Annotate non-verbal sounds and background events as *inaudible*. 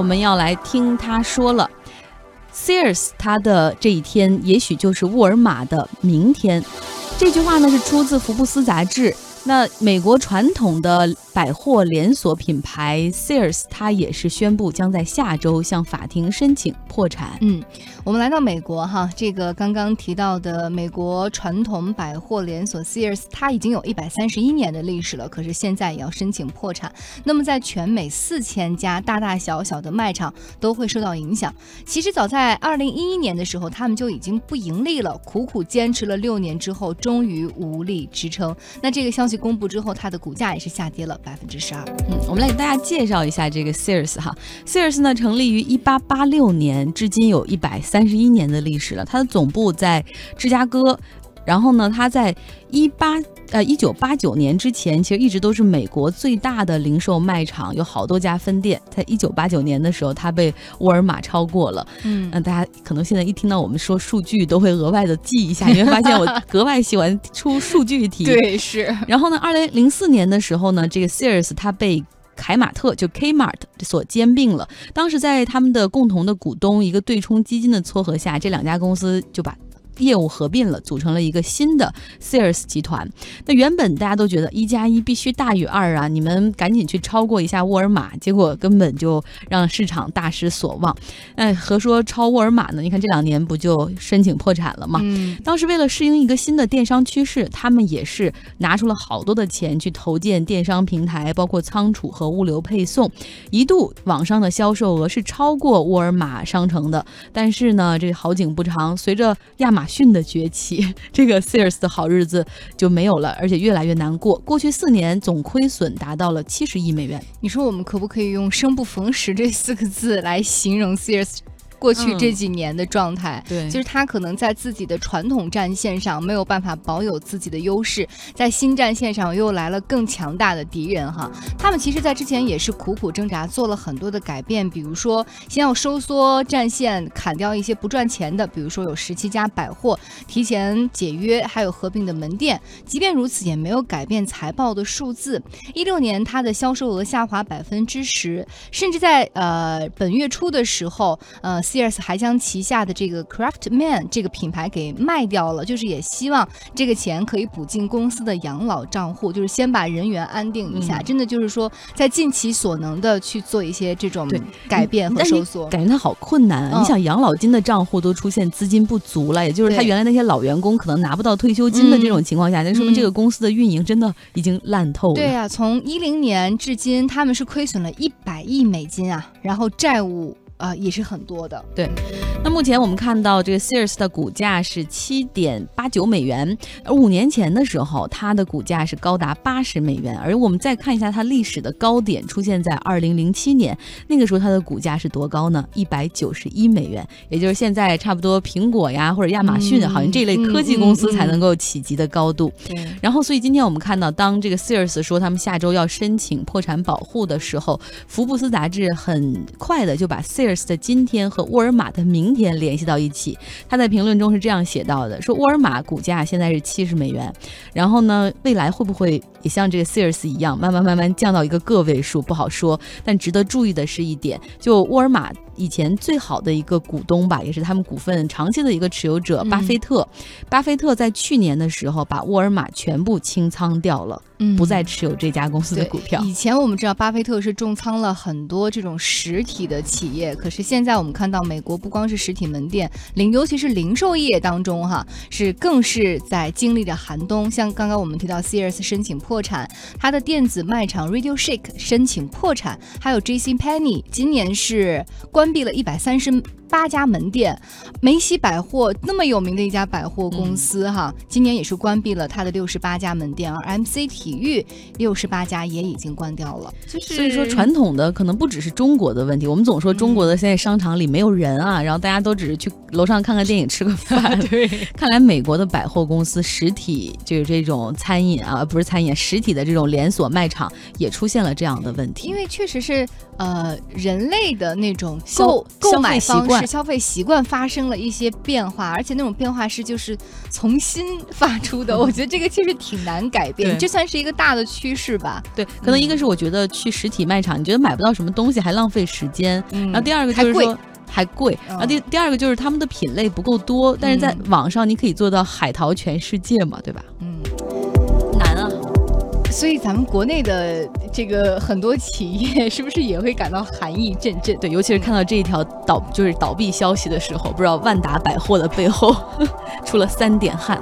我们要来听他说了，Sears 他的这一天，也许就是沃尔玛的明天。这句话呢是出自福布斯杂志。那美国传统的百货连锁品牌 Sears，它也是宣布将在下周向法庭申请破产。嗯，我们来到美国哈，这个刚刚提到的美国传统百货连锁 Sears，它已经有一百三十一年的历史了，可是现在也要申请破产。那么在全美四千家大大小小的卖场都会受到影响。其实早在二零一一年的时候，他们就已经不盈利了，苦苦坚持了六年之后，终于无力支撑。那这个消息。公布之后，它的股价也是下跌了百分之十二。嗯，我们来给大家介绍一下这个 Sears 哈，Sears 呢成立于一八八六年，至今有一百三十一年的历史了。它的总部在芝加哥。然后呢，它在一八呃一九八九年之前，其实一直都是美国最大的零售卖场，有好多家分店。在一九八九年的时候，它被沃尔玛超过了。嗯，那大家可能现在一听到我们说数据，都会额外的记一下，你会发现我格外喜欢出数据题。*laughs* 对，是。然后呢，二零零四年的时候呢，这个 Sears 它被凯马特就 Kmart 所兼并了。当时在他们的共同的股东一个对冲基金的撮合下，这两家公司就把。业务合并了，组成了一个新的 Sears 集团。那原本大家都觉得一加一必须大于二啊，你们赶紧去超过一下沃尔玛，结果根本就让市场大失所望。哎，何说超沃尔玛呢？你看这两年不就申请破产了吗？当时为了适应一个新的电商趋势，他们也是拿出了好多的钱去投建电商平台，包括仓储和物流配送。一度网上的销售额是超过沃尔玛商城的。但是呢，这好景不长，随着亚马逊的崛起，*laughs* 这个 Sears 的好日子就没有了，而且越来越难过。过去四年总亏损达到了七十亿美元。你说我们可不可以用“生不逢时”这四个字来形容 Sears？过去这几年的状态，对，就是他可能在自己的传统战线上没有办法保有自己的优势，在新战线上又来了更强大的敌人哈。他们其实，在之前也是苦苦挣扎，做了很多的改变，比如说先要收缩战线，砍掉一些不赚钱的，比如说有十七家百货提前解约，还有合并的门店。即便如此，也没有改变财报的数字。一六年，它的销售额下滑百分之十，甚至在呃本月初的时候，呃。Sears 还将旗下的这个 Craftman 这个品牌给卖掉了，就是也希望这个钱可以补进公司的养老账户，就是先把人员安定一下。真的就是说，在尽其所能的去做一些这种改变和收缩。感觉他好困难啊！你想养老金的账户都出现资金不足了，也就是他原来那些老员工可能拿不到退休金的这种情况下，那说明这个公司的运营真的已经烂透了。对呀，从一零年至今，他们是亏损了一百亿美金啊，然后债务。啊，也是很多的。对，那目前我们看到这个 Sears 的股价是七点八九美元，而五年前的时候，它的股价是高达八十美元。而我们再看一下它历史的高点，出现在二零零七年，那个时候它的股价是多高呢？一百九十一美元，也就是现在差不多苹果呀或者亚马逊，好像这类科技公司才能够企及的高度。然后，所以今天我们看到，当这个 Sears 说他们下周要申请破产保护的时候，福布斯杂志很快的就把 Sears 的今天和沃尔玛的明天联系到一起，他在评论中是这样写到的：说沃尔玛股价现在是七十美元，然后呢，未来会不会也像这个 Sears 一样，慢慢慢慢降到一个个位数，不好说。但值得注意的是一点，就沃尔玛。以前最好的一个股东吧，也是他们股份长期的一个持有者，巴菲特。巴菲特在去年的时候把沃尔玛全部清仓掉了，不再持有这家公司的股票。以前我们知道巴菲特是重仓了很多这种实体的企业，可是现在我们看到美国不光是实体门店，零尤其是零售业当中哈，是更是在经历着寒冬。像刚刚我们提到 Sears 申请破产，它的电子卖场 Radio Shack 申请破产，还有 J.C. Penney 今年是关。关闭了一百三十八家门店，梅西百货那么有名的一家百货公司哈，今年也是关闭了它的六十八家门店，而 MC 体育六十八家也已经关掉了。就是所以说，传统的可能不只是中国的问题，我们总说中国的现在商场里没有人啊，然后大家都只是去楼上看看电影、吃个饭。*laughs* 对，*laughs* 看来美国的百货公司实体就是这种餐饮啊，不是餐饮，实体的这种连锁卖场也出现了这样的问题。因为确实是呃人类的那种购购买习惯是消费习惯发生了一些变化，而且那种变化是就是从心发出的。我觉得这个其实挺难改变，这算是一个大的趋势吧。对，可能一个是我觉得去实体卖场，你觉得买不到什么东西还浪费时间，然后第二个就是说还贵，然后第第二个就是他们的品类不够多，但是在网上你可以做到海淘全世界嘛，对吧？所以咱们国内的这个很多企业是不是也会感到寒意阵阵？对，尤其是看到这一条倒就是倒闭消息的时候，不知道万达百货的背后 *laughs* 出了三点汗。